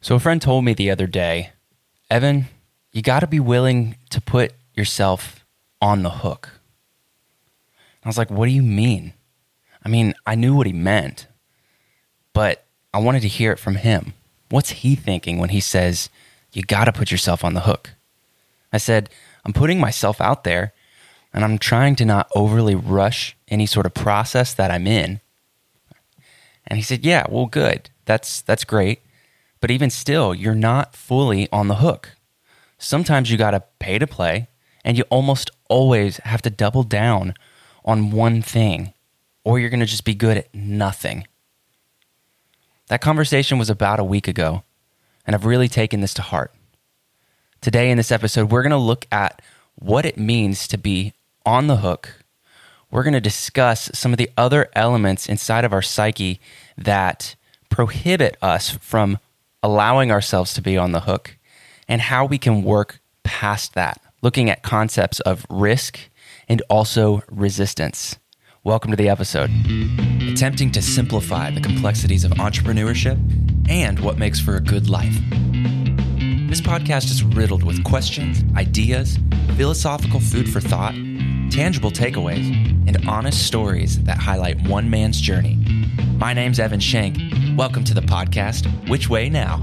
So, a friend told me the other day, Evan, you got to be willing to put yourself on the hook. I was like, what do you mean? I mean, I knew what he meant, but I wanted to hear it from him. What's he thinking when he says, you got to put yourself on the hook? I said, I'm putting myself out there and I'm trying to not overly rush any sort of process that I'm in. And he said, Yeah, well, good. That's, that's great. But even still, you're not fully on the hook. Sometimes you got to pay to play, and you almost always have to double down on one thing, or you're going to just be good at nothing. That conversation was about a week ago, and I've really taken this to heart. Today, in this episode, we're going to look at what it means to be on the hook. We're going to discuss some of the other elements inside of our psyche that prohibit us from allowing ourselves to be on the hook and how we can work past that, looking at concepts of risk and also resistance. Welcome to the episode. Attempting to simplify the complexities of entrepreneurship and what makes for a good life. This podcast is riddled with questions, ideas, philosophical food for thought, tangible takeaways, and honest stories that highlight one man's journey. My name's Evan Shank. Welcome to the podcast, Which Way Now?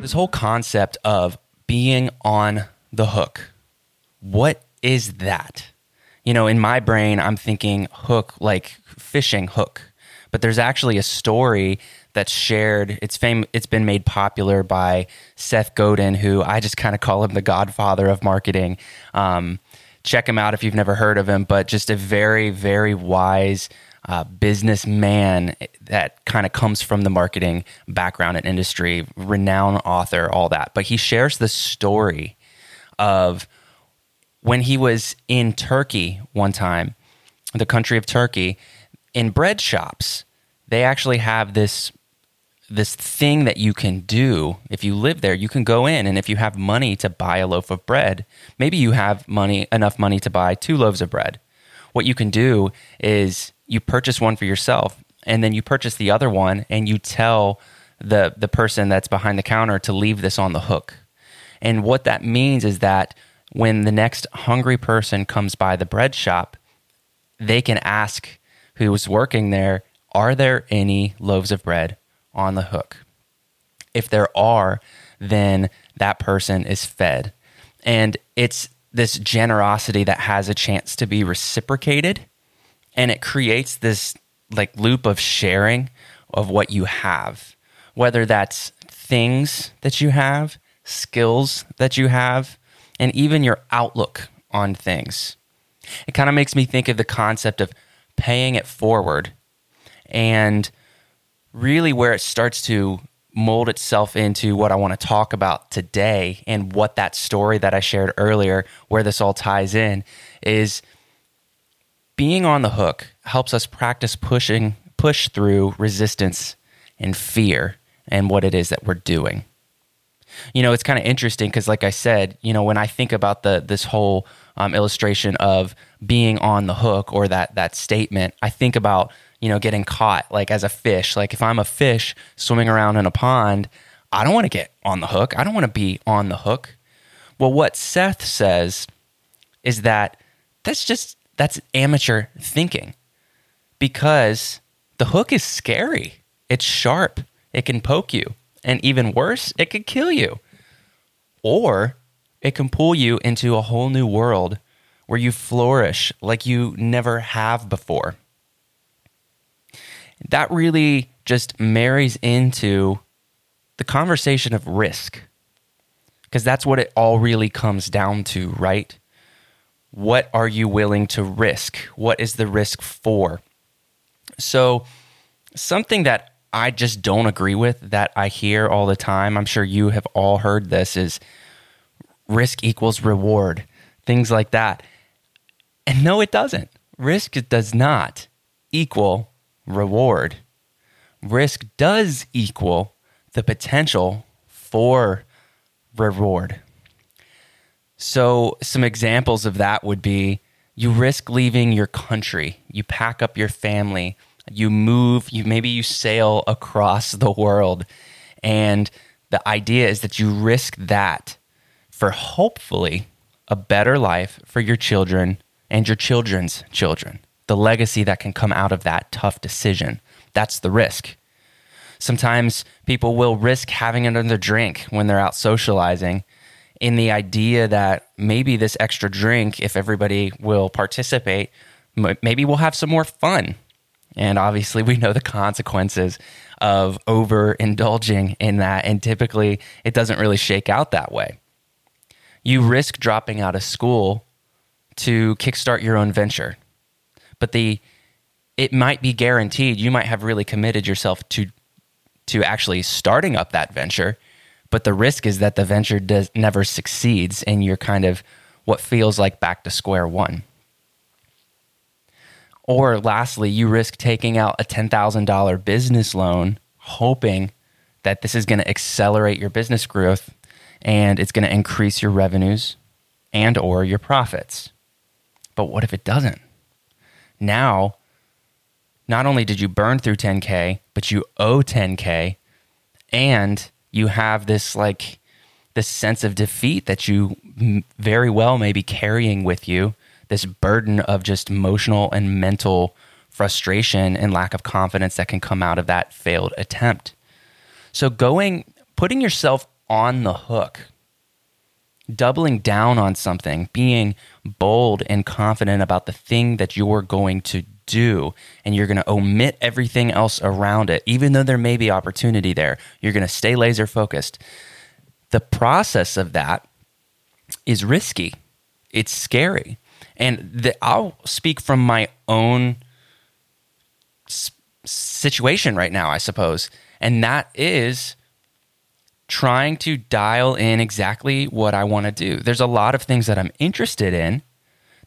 This whole concept of being on the hook, what is that? You know, in my brain, I'm thinking hook like fishing hook, but there's actually a story that's shared. It's fame. It's been made popular by Seth Godin, who I just kind of call him the godfather of marketing. Um, check him out if you've never heard of him, but just a very, very wise uh, businessman that kind of comes from the marketing background and industry, renowned author, all that. But he shares the story of when he was in Turkey one time, the country of Turkey, in bread shops, they actually have this this thing that you can do if you live there you can go in and if you have money to buy a loaf of bread maybe you have money enough money to buy two loaves of bread. What you can do is you purchase one for yourself and then you purchase the other one and you tell the the person that's behind the counter to leave this on the hook. And what that means is that when the next hungry person comes by the bread shop they can ask who's working there are there any loaves of bread on the hook. If there are, then that person is fed. And it's this generosity that has a chance to be reciprocated. And it creates this like loop of sharing of what you have, whether that's things that you have, skills that you have, and even your outlook on things. It kind of makes me think of the concept of paying it forward and really where it starts to mold itself into what I want to talk about today and what that story that I shared earlier, where this all ties in, is being on the hook helps us practice pushing, push through resistance and fear and what it is that we're doing. You know, it's kind of interesting because, like I said, you know, when I think about the this whole um, illustration of being on the hook or that that statement, I think about you know, getting caught like as a fish. Like if I'm a fish swimming around in a pond, I don't want to get on the hook. I don't want to be on the hook. Well, what Seth says is that that's just that's amateur thinking because the hook is scary. It's sharp. It can poke you. And even worse, it could kill you. Or it can pull you into a whole new world where you flourish like you never have before that really just marries into the conversation of risk because that's what it all really comes down to, right? What are you willing to risk? What is the risk for? So, something that I just don't agree with that I hear all the time, I'm sure you have all heard this, is risk equals reward, things like that. And no, it doesn't. Risk does not equal reward. Risk does equal the potential for reward. So, some examples of that would be You risk leaving your country. You pack up your family. You move. You maybe you sail across the world, and the idea is that you risk that for hopefully a better life for your children and your children's children. The legacy that can come out of that tough decision. That's the risk. Sometimes people will risk having another drink when they're out socializing in the idea that maybe this extra drink, if everybody will participate, maybe we'll have some more fun. And obviously, we know the consequences of overindulging in that. And typically, it doesn't really shake out that way. You risk dropping out of school to kickstart your own venture. But the it might be guaranteed you might have really committed yourself to to actually starting up that venture but the risk is that the venture does never succeeds and you're kind of what feels like back to square one. Or lastly, you risk taking out a $10,000 business loan hoping that this is going to accelerate your business growth and it's going to increase your revenues and or your profits. But what if it doesn't? Now, not only did you burn through 10k, but you owe 10k and you have this like this sense of defeat that you very well may be carrying with you this burden of just emotional and mental frustration and lack of confidence that can come out of that failed attempt. So going putting yourself on the hook doubling down on something being bold and confident about the thing that you're going to do and you're going to omit everything else around it, even though there may be opportunity there. You're going to stay laser focused. The process of that is risky, it's scary. And the, I'll speak from my own situation right now, I suppose. And that is trying to dial in exactly what I want to do. There's a lot of things that I'm interested in.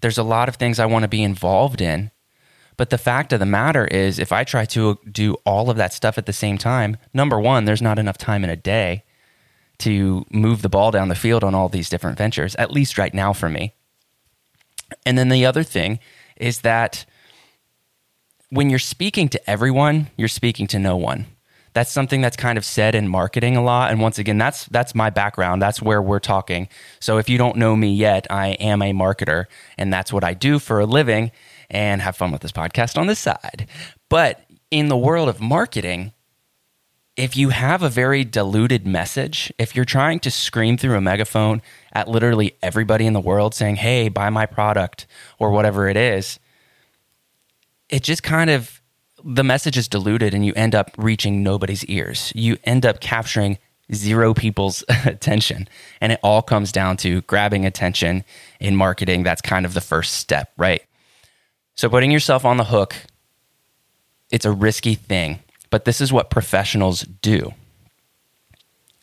There's a lot of things I want to be involved in. But the fact of the matter is, if I try to uh, do all of that stuff at the same time, number one, there's not enough time in a day to move the ball down the field on all these different ventures, at least right now for me. And then the other thing is that when you're speaking to everyone, you're speaking to no one. That's something that's kind of said in marketing a lot. And once again, that's that's my background. That's where we're talking. So if you don't know me yet, I am a marketer and that's what I do for a living and have fun with this podcast on the side. But in the world of marketing, if you have a very diluted message, if you're trying to scream through a megaphone at literally everybody in the world saying, hey, buy my product or whatever it is, it just kind of, the message is diluted and you end up reaching nobody's ears. You end up capturing zero people's attention. And it all comes down to grabbing attention in marketing. That's kind of the first step, right? So putting yourself on the hook, it's a risky thing, but this is what professionals do.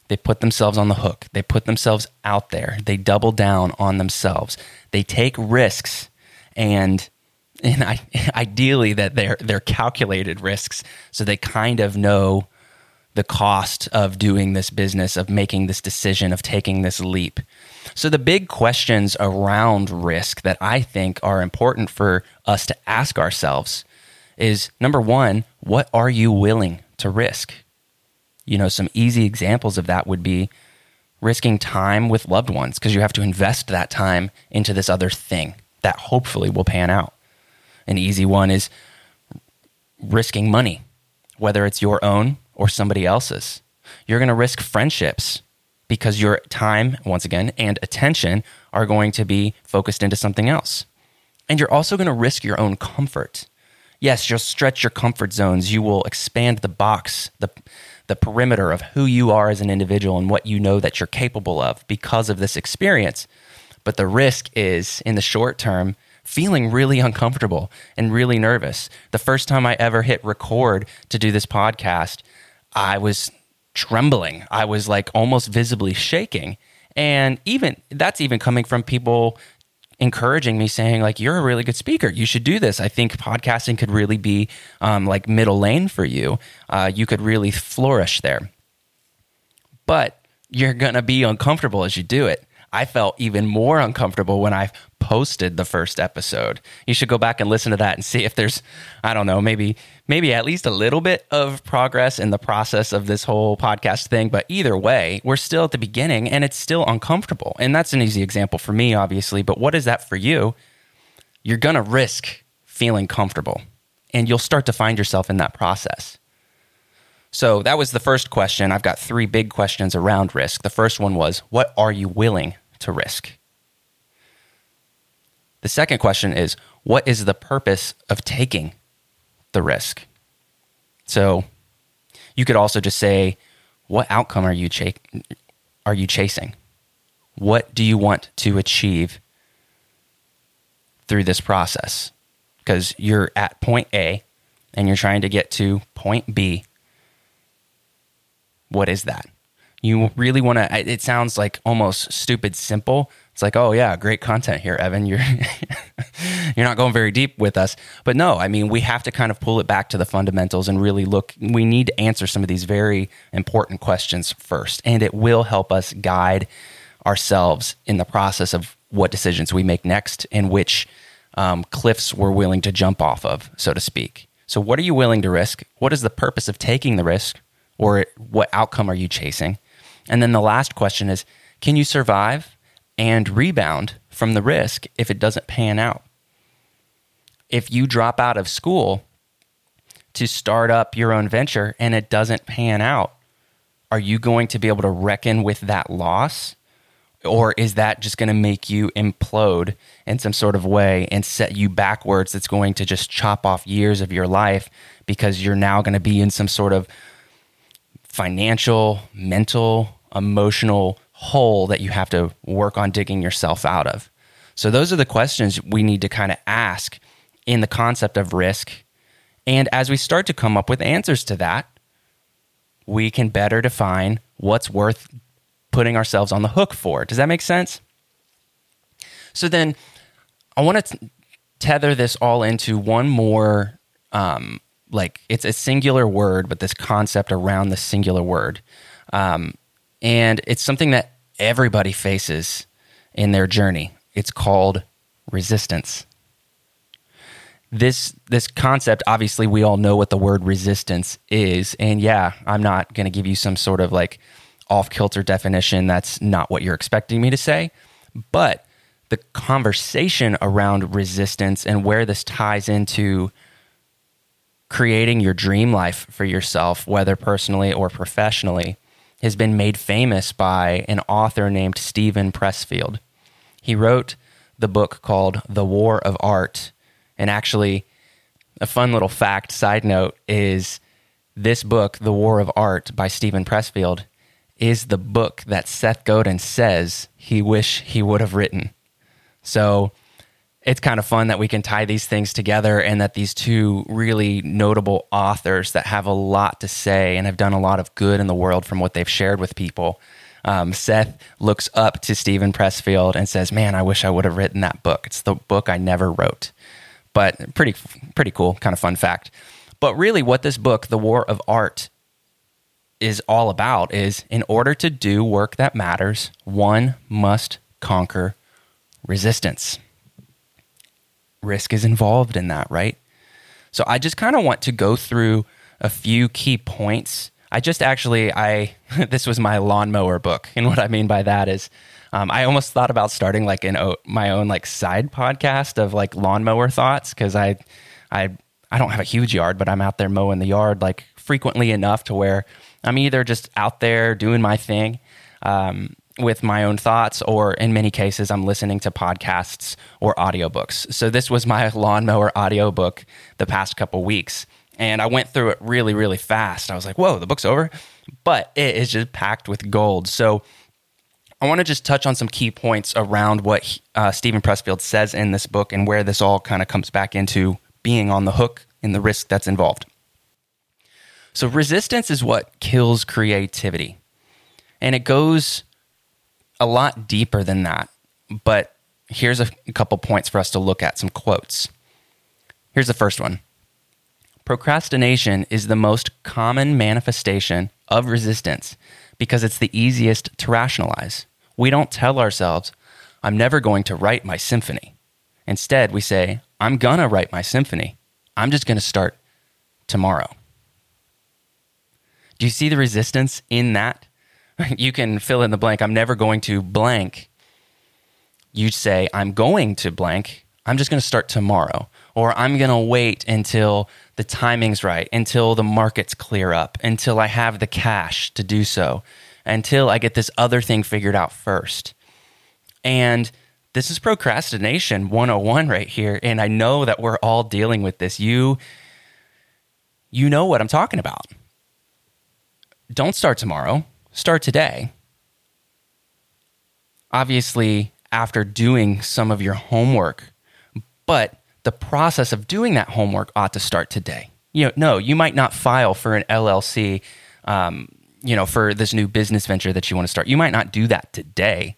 They put themselves on the hook. They put themselves out there. They double down on themselves. They take risks and and I, ideally that they're they're calculated risks so they kind of know the cost of doing this business, of making this decision, of taking this leap. So, the big questions around risk that I think are important for us to ask ourselves is number one, what are you willing to risk? You know, some easy examples of that would be risking time with loved ones because you have to invest that time into this other thing that hopefully will pan out. An easy one is risking money, whether it's your own or somebody else's. You're going to risk friendships because your time, once again, and attention are going to be focused into something else. And you're also going to risk your own comfort. Yes, you'll stretch your comfort zones. You will expand the box, the, the perimeter of who you are as an individual and what you know that you're capable of because of this experience. But the risk is, in the short term, feeling really uncomfortable and really nervous. The first time I ever hit record to do this podcast, I was trembling. I was like almost visibly shaking. And even that's even coming from people encouraging me saying like you're a really good speaker you should do this i think podcasting could really be um, like middle lane for you uh, you could really flourish there but you're gonna be uncomfortable as you do it I felt even more uncomfortable when I posted the first episode. You should go back and listen to that and see if there's, I don't know, maybe maybe at least a little bit of progress in the process of this whole podcast thing. But either way, we're still at the beginning and it's still uncomfortable. And that's an easy example for me, obviously. But what is that for you? You're gonna risk feeling comfortable, and you'll start to find yourself in that process. So that was the first question. I've got three big questions around risk. The first one was, what are you willing to risk? The second question is, what is the purpose of taking the risk? So you could also just say, what outcome are you, ch- are you chasing? What do you want to achieve through this process? Because you're at point A and you're trying to get to point B what is that? You really want to, it sounds like almost stupid simple. It's like, oh yeah, great content here, Evan. You're you're not going very deep with us. But no, I mean, we have to kind of pull it back to the fundamentals and really look we need to answer some of these very important questions first. And it will help us guide ourselves in the process of what decisions we make next and which um, cliffs we're willing to jump off of, so to speak. So, what are you willing to risk? What is the purpose of taking the risk? Or what outcome are you chasing? And then the last question is can you survive and rebound from the risk if it doesn't pan out? If you drop out of school to start up your own venture and it doesn't pan out, are you going to be able to reckon with that loss? Or is that just going to make you implode in some sort of way and set you backwards that's going to just chop off years of your life because you're now going to be in some sort of financial, mental, emotional hole that you have to work on digging yourself out of? So, those are the questions we need to kind of ask in the concept of risk. And as we start to come up with answers to that, we can better define what's worth putting ourselves on the hook for. Does that make sense? So, then I want to tether this all into one more um, like it's a singular word, but this concept around the singular word. Um, and it's something that everybody faces in their journey. It's called resistance. This this concept, obviously, we all know what the word resistance is, and yeah, I'm not going to give you some sort of like off kilter definition. That's not what you're expecting me to say, but the conversation around resistance and where this ties into creating your dream life for yourself, whether personally or professionally, has been made famous by an author named Steven Pressfield. He wrote the book called The War of Art. And actually, a fun little fact, side note, is this book, The War of Art by Steven Pressfield, is the book that Seth Godin says he wish he would have written. So it's kind of fun that we can tie these things together and that these two really notable authors that have a lot to say and have done a lot of good in the world from what they've shared with people. Um, Seth looks up to Steven Pressfield and says, "Man, I wish I would have written that book. It's the book I never wrote." But pretty, pretty cool, kind of fun fact. But really, what this book, The War of Art, is all about is in order to do work that matters, one must conquer resistance risk is involved in that, right? So I just kind of want to go through a few key points. I just actually I this was my lawnmower book, and what I mean by that is um, I almost thought about starting like an my own like side podcast of like lawnmower thoughts because I I I don't have a huge yard, but I'm out there mowing the yard like frequently enough to where I'm either just out there doing my thing. Um, with my own thoughts, or in many cases, I'm listening to podcasts or audiobooks. So this was my lawnmower audiobook the past couple weeks. And I went through it really, really fast. I was like, whoa, the book's over. But it is just packed with gold. So I want to just touch on some key points around what uh, Steven Pressfield says in this book and where this all kind of comes back into being on the hook and the risk that's involved. So, resistance is what kills creativity. And it goes a lot deeper than that. But here's a, couple points for us to look at some quotes. Here's the first one Procrastination is the most common manifestation of resistance because it's the easiest to rationalize. We don't tell ourselves, I'm never going to write my symphony. Instead, we say, I'm going to write my symphony. I'm just going to start tomorrow. Do you see the resistance in that? You can fill in the blank. I'm never going to blank. You say, I'm going to blank. I'm just going to start tomorrow. Or I'm going to wait until the timing's right, until the markets clear up, until I have the cash to do so, until I get this other thing figured out first. And this is procrastination 101 right here. And I know that we're all dealing with this. You, you know what I'm talking about. Don't start tomorrow, start today. Obviously, after doing some of your homework, but the process of doing that homework ought to start today. You know, no, you might not file for an LLC, um, you know, for this new business venture that you want to start. You might not do that today,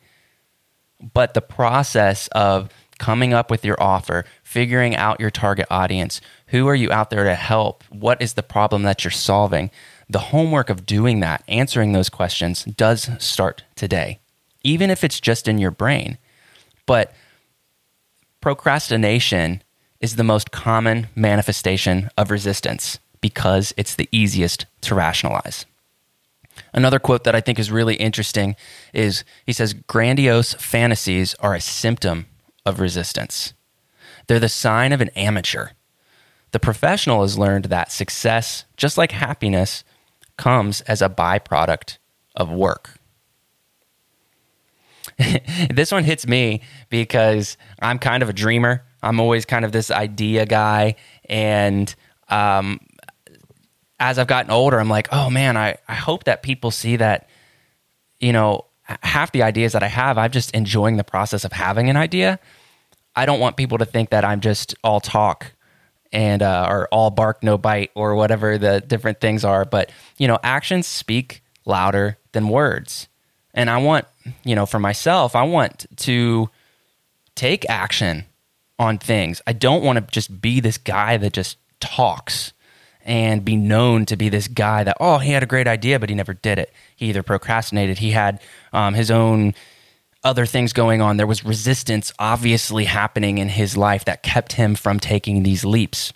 but the process of coming up with your offer, figuring out your target audience, who are you out there to help, what is the problem that you're solving, the homework of doing that, answering those questions does start today, even if it's just in your brain. But procrastination is the most common manifestation of resistance because it's the easiest to rationalize. Another quote that I think is really interesting is he says, Grandiose fantasies are a symptom of resistance. They're the sign of an amateur. The professional has learned that success, just like happiness, comes as a byproduct of work. this one hits me because I'm kind of a dreamer. I'm always kind of this idea guy. And um, as I've gotten older, I'm like, oh man, I, I hope that people see that, you know, half the ideas that I have, I'm just enjoying the process of having an idea. I don't want people to think that I'm just all talk and uh, or all bark no bite or whatever the different things are. But you know, actions speak louder than words, and I want you know for myself, I want to take action on things. I don't want to just be this guy that just talks and be known to be this guy that, oh, he had a great idea, but he never did it. He either procrastinated, he had um, his own other things going on. There was resistance obviously happening in his life that kept him from taking these leaps.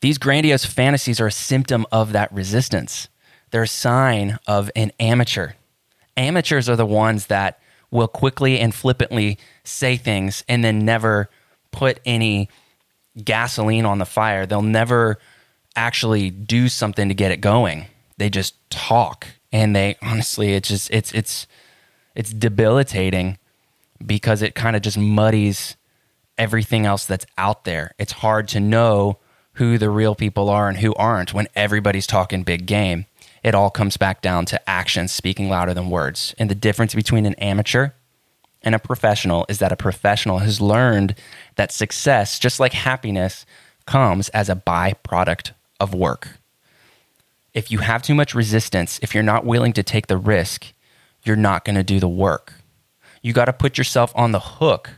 These grandiose fantasies are a symptom of that resistance. They're a sign of an amateur. Amateurs are the ones that will quickly and flippantly say things and then never put any gasoline on the fire. They'll never actually do something to get it going. They just talk and they honestly it's just it's it's it's debilitating because it kind of just muddies everything else that's out there. It's hard to know who the real people are and who aren't when everybody's talking big game it all comes back down to actions speaking louder than words. And the difference between an amateur and a professional is that a professional has learned that success, just like happiness, comes as a byproduct of work. If you have too much resistance, if you're not willing to take the risk, you're not going to do the work. You got to put yourself on the hook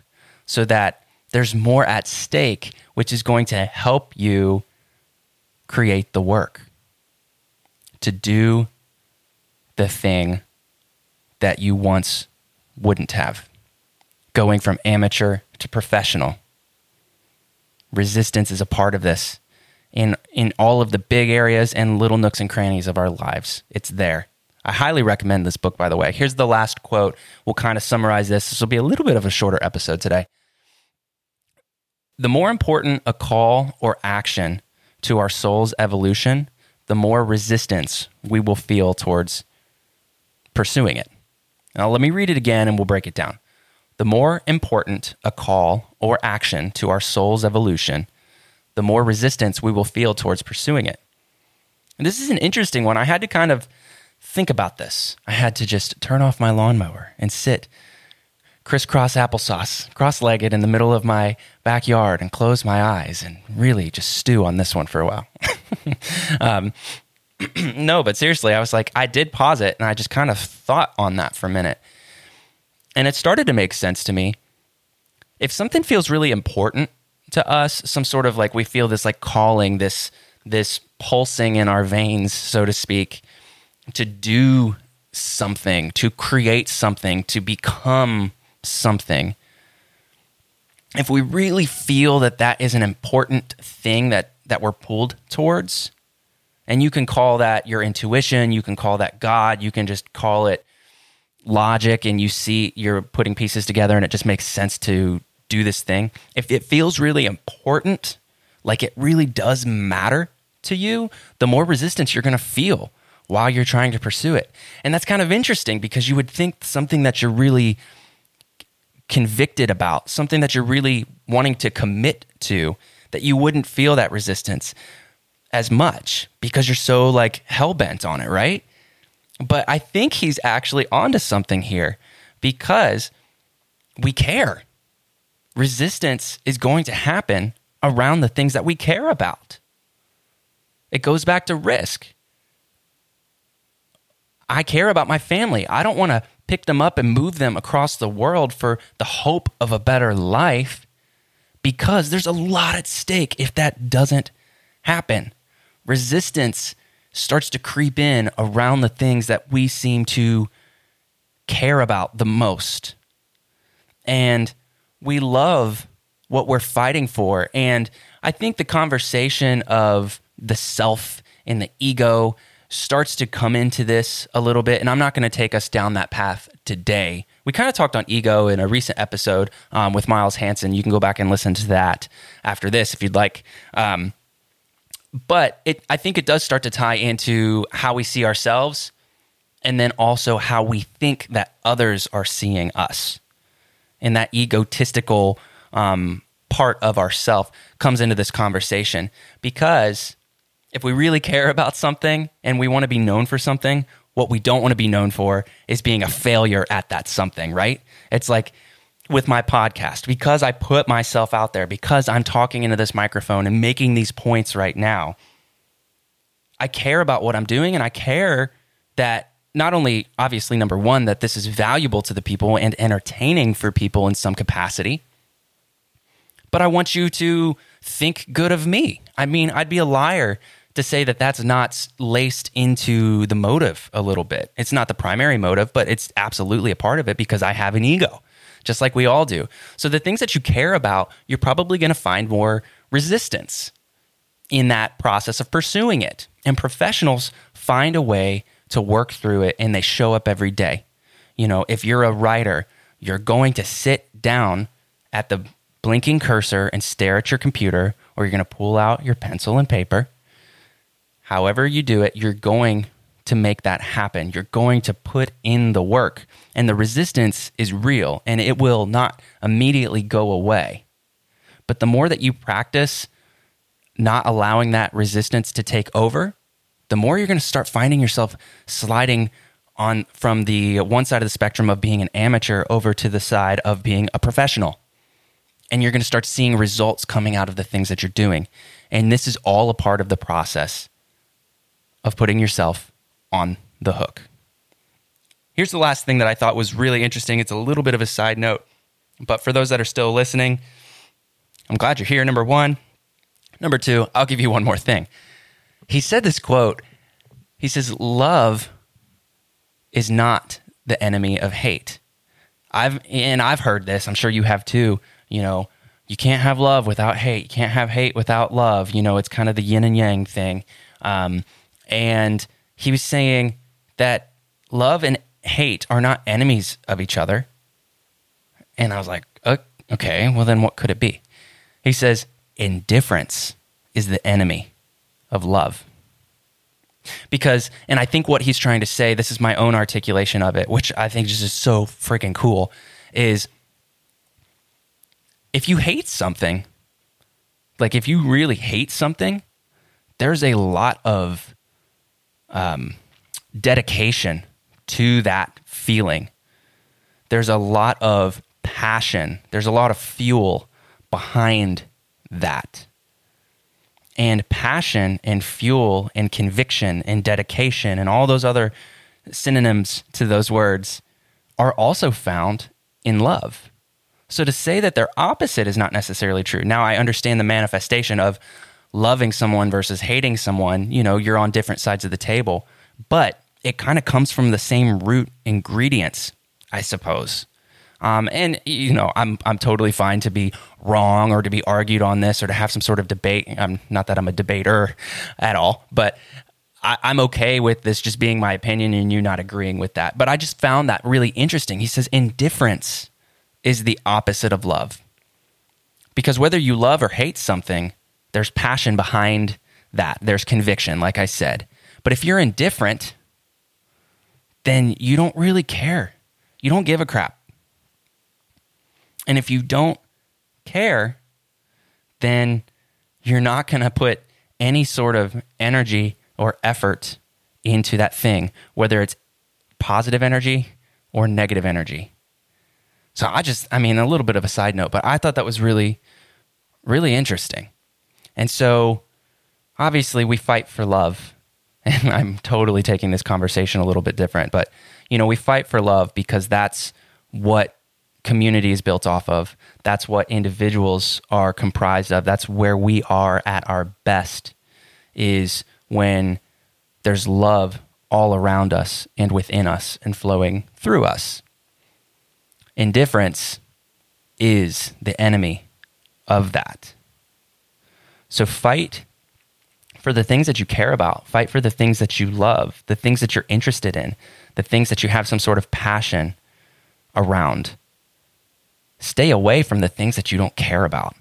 so that there's more at stake, which is going to help you create the work to do the thing that you once wouldn't have. Going from amateur to professional. Resistance is a part of this in, in all of the big areas and little nooks and crannies of our lives. It's there. I highly recommend this book, by the way. Here's the last quote. We'll kind of summarize this. This will be a little bit of a shorter episode today. The more important a call or action to our soul's evolution, the more resistance we will feel towards pursuing it. Now, let me read it again and we'll break it down. The more important a call or action to our soul's evolution, the more resistance we will feel towards pursuing it. And this is an interesting one. I had to kind of think about this. I had to just turn off my lawnmower and sit crisscross applesauce, cross legged in the middle of my backyard and close my eyes and really just stew on this one for a while. um, no, but seriously, I was like, I did pause it and I just kind of thought on that for a minute. And it started to make sense to me. If something feels really important to us, some sort of like we feel this like calling, this this pulsing in our veins, so to speak, to do something, to create something, to become something, if we really feel that that is an important thing that, that we're pulled towards, and you can call that your intuition, you can call that God, you can just call it logic, and you see you're putting pieces together and it just makes sense to do this thing. If it feels really important, like it really does matter to you, the more resistance you're going to feel while you're trying to pursue it. And that's kind of interesting because you would think something that you're really convicted about, something that you're really wanting to commit to, that you wouldn't feel that resistance as much because you're so like hell bent on it, right? But I think he's actually onto something here because we care. Resistance is going to happen around the things that we care about. It goes back to risk. I care about my family. I don't want to pick them up and move them across the world for the hope of a better life because there's a lot at stake if that doesn't happen. Resistance starts to creep in around the things that we seem to care about the most. And we love what we're fighting for. And I think the conversation of the self and the ego starts to come into this a little bit. And I'm not going to take us down that path today. We kind of talked on ego in a recent episode um, with Miles Hansen. You can go back and listen to that after this if you'd like. Um, but it, I think it does start to tie into how we see ourselves and then also how we think that others are seeing us. And that egotistical um, part of ourself comes into this conversation because if we really care about something and we want to be known for something, what we don't want to be known for is being a failure at that something, right? It's like with my podcast, because I put myself out there, because I'm talking into this microphone and making these points right now, I care about what I'm doing and I care that not only, obviously, number one, that this is valuable to the people and entertaining for people in some capacity, but I want you to think good of me. I mean, I'd be a liar to say that that's not laced into the motive a little bit. It's not the primary motive, but it's absolutely a part of it because I have an ego, just like we all do. So the things that you care about, you're probably going to find more resistance in that process of pursuing it. And professionals find a way to work through it and they show up every day. You know, if you're a writer, you're going to sit down at the blinking cursor and stare at your computer, or you're going to pull out your pencil and paper however you do it, you're going to make that happen. You're going to put in the work, and the resistance is real and it will not immediately go away. But the more that you practice not allowing that resistance to take over, the more you're going to start finding yourself sliding on from the one side of the spectrum of being an amateur over to the side of being a professional. And you're going to start seeing results coming out of the things that you're doing. And this is all a part of the process of putting yourself on the hook. Here's the last thing that I thought was really interesting. It's a little bit of a side note, but for those that are still listening, I'm glad you're here. Number one. Number two, I'll give you one more thing. He said this quote He says, Love is not the enemy of hate. I've and I've heard this, I'm sure you have too, you know, you can't have love without hate. You can't have hate without love. You know, it's kind of the yin and yang thing. Um, and he was saying that love and hate are not enemies of each other. And I was like, okay, well, then what could it be? He says, indifference is the enemy of love. Because, and I think what he's trying to say, this is my own articulation of it, which I think just is so freaking cool, is if you hate something, like if you really hate something, there's a lot of um, dedication to that feeling. There's a lot of passion, there's a lot of fuel behind that. And passion and fuel and conviction and dedication and all those other synonyms to those words are also found in love. So to say that they're opposite is not necessarily true. Now I understand the manifestation of loving someone versus hating someone, you know, you're on different sides of the table. But it kind of comes from the same root ingredients, I suppose. Um, and you know, I'm I'm totally fine to be wrong or to be argued on this or to have some sort of debate. I'm not that I'm a debater at all, but I, I'm okay with this just being my opinion and you not agreeing with that. But I just found that really interesting. He says indifference is the opposite of love, because whether you love or hate something, there's passion behind that. There's conviction, like I said. But if you're indifferent, then you don't really care. You don't give a crap. And if you don't care, then you're not going to put any sort of energy or effort into that thing, whether it's positive energy or negative energy. So I just, I mean, a little bit of a side note, but I thought that was really, really interesting. And so obviously we fight for love. And I'm totally taking this conversation a little bit different, but you know, we fight for love because that's what community is built off of. That's what individuals are comprised of. That's where we are at our best is when there's love all around us and within us and flowing through us. Indifference is the enemy of that. So fight for the things that you care about, fight for the things that you love, the things that you're interested in, the things that you have some sort of passion around. Stay away from the things that you don't care about.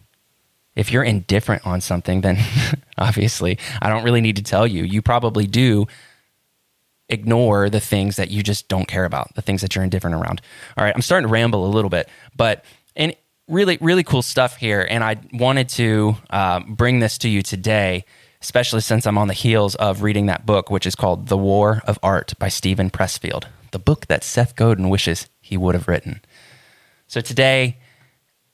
If you're indifferent on something, then obviously, I don't really need to tell you. You probably do ignore the things that you just don't care about, the things that you're indifferent around. All right, I'm starting to ramble a little bit, but and really, really cool stuff here. And I wanted to uh, bring this to you today, especially since I'm on the heels of reading that book, which is called The War of Art by Steven Pressfield, the book that Seth Godin wishes he would have written. So today,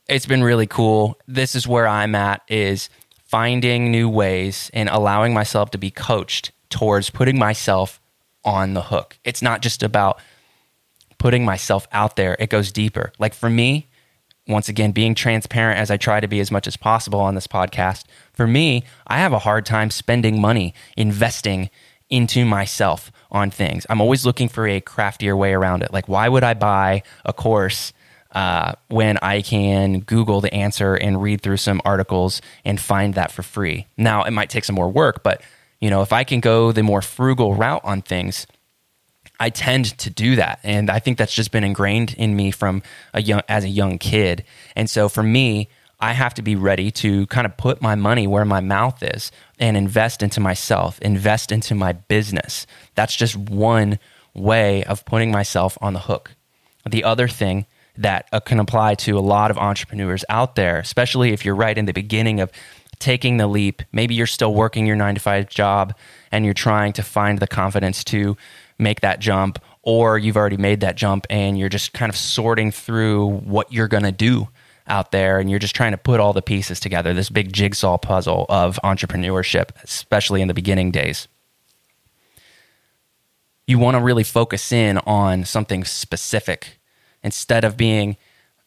it's been really cool. This is where I'm at is finding new ways and allowing myself to be coached towards putting myself on the hook. It's not just about putting myself out there. It goes deeper. Like for me, once again, being transparent as I try to be as much as possible on this podcast, for me, I have a hard time spending money investing into myself on things. I'm always looking for a craftier way around it. Like, why would I buy a course uh, when I can Google the answer and read through some articles and find that for free? Now, it might take some more work, but you know, if I can go the more frugal route on things, I tend to do that, and I think that's just been ingrained in me from a young as a young kid. And so for me, I have to be ready to kind of put my money where my mouth is and invest into myself, invest into my business. That's just one way of putting myself on the hook. The other thing that uh, can apply to a lot of entrepreneurs out there, especially if you're right in the beginning of taking the leap. Maybe you're still working your nine to five job and you're trying to find the confidence to make that jump, or you've already made that jump and you're just kind of sorting through what you're going to do out there and you're just trying to put all the pieces together, this big jigsaw puzzle of entrepreneurship, especially in the beginning days. You want to really focus in on something specific instead of being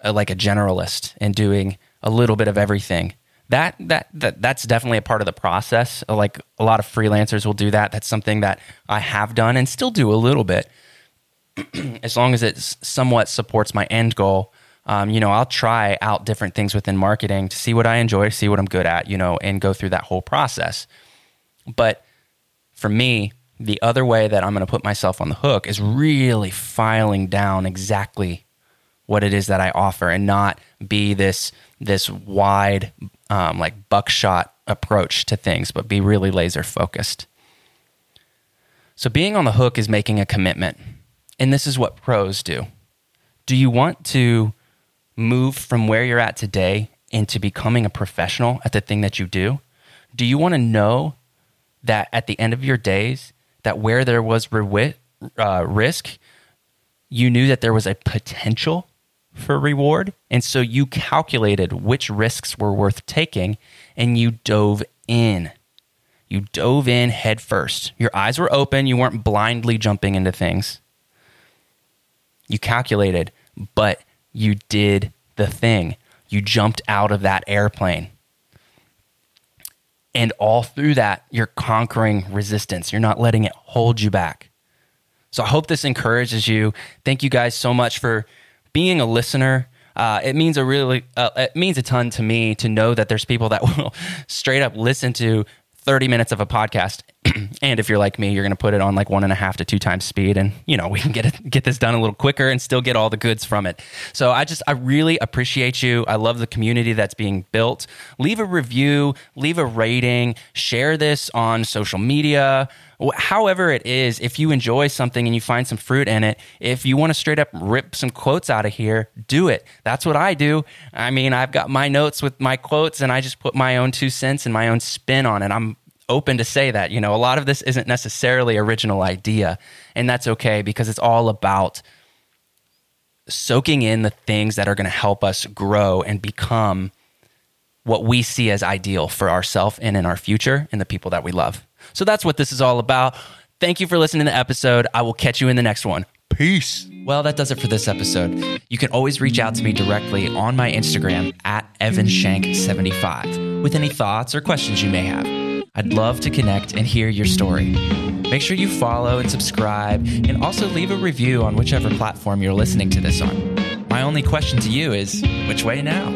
a, like a generalist and doing a little bit of everything. That, that that that's definitely a part of the process. Like a lot of freelancers will do that. That's something that I have done and still do a little bit, as long as it somewhat supports my end goal. Um, you know, I'll try out different things within marketing to see what I enjoy, see what I'm good at, you know, and go through that whole process. But for me, the other way that I'm going to put myself on the hook is really filing down exactly what it is that I offer and not be this this wide um, like buckshot approach to things, but be really laser focused. So being on the hook is making a commitment. And this is what pros do. Do you want to move from where you're at today into becoming a professional at the thing that you do? Do you want to know that at the end of your days, that where there was uh, risk, you knew that there was a potential for reward. And so you calculated which risks were worth taking and you dove in. You dove in head first. Your eyes were open. You weren't blindly jumping into things. You calculated, but you did the thing. You jumped out of that airplane. And all through that, you're conquering resistance. You're not letting it hold you back. So I hope this encourages you. Thank you guys so much for being a listener. Uh, it means a really uh, it means a ton to me to know that there's people that will straight up listen to 30 minutes of a podcast. and if you're like me, you're going to put it on like one and a half to two times speed. And, you know, we can get it, get this done a little quicker and still get all the goods from it. So I just, I really appreciate you. I love the community that's being built. Leave a review, leave a rating, share this on social media however it is, if you enjoy something and you find some fruit in it, if you want to straight up rip some quotes out of here, do it. That's what I do. I mean, I've got my notes with my quotes and I just put my own two cents and my own spin on it. I'm open to say that. You know, a lot of this isn't necessarily original idea, and that's okay because it's all about soaking in the things that are going to help us grow and become what we see as ideal for ourselves and in our future and the people that we love. So that's what this is all about. Thank you for listening to the episode. I will catch you in the next one. Peace. Well, that does it for this episode. You can always reach out to me directly on my Instagram at evanshank75 with any thoughts or questions you may have. I'd love to connect and hear your story. Make sure you follow and subscribe and also leave a review on whichever platform you're listening to this on. My only question to you is which way now?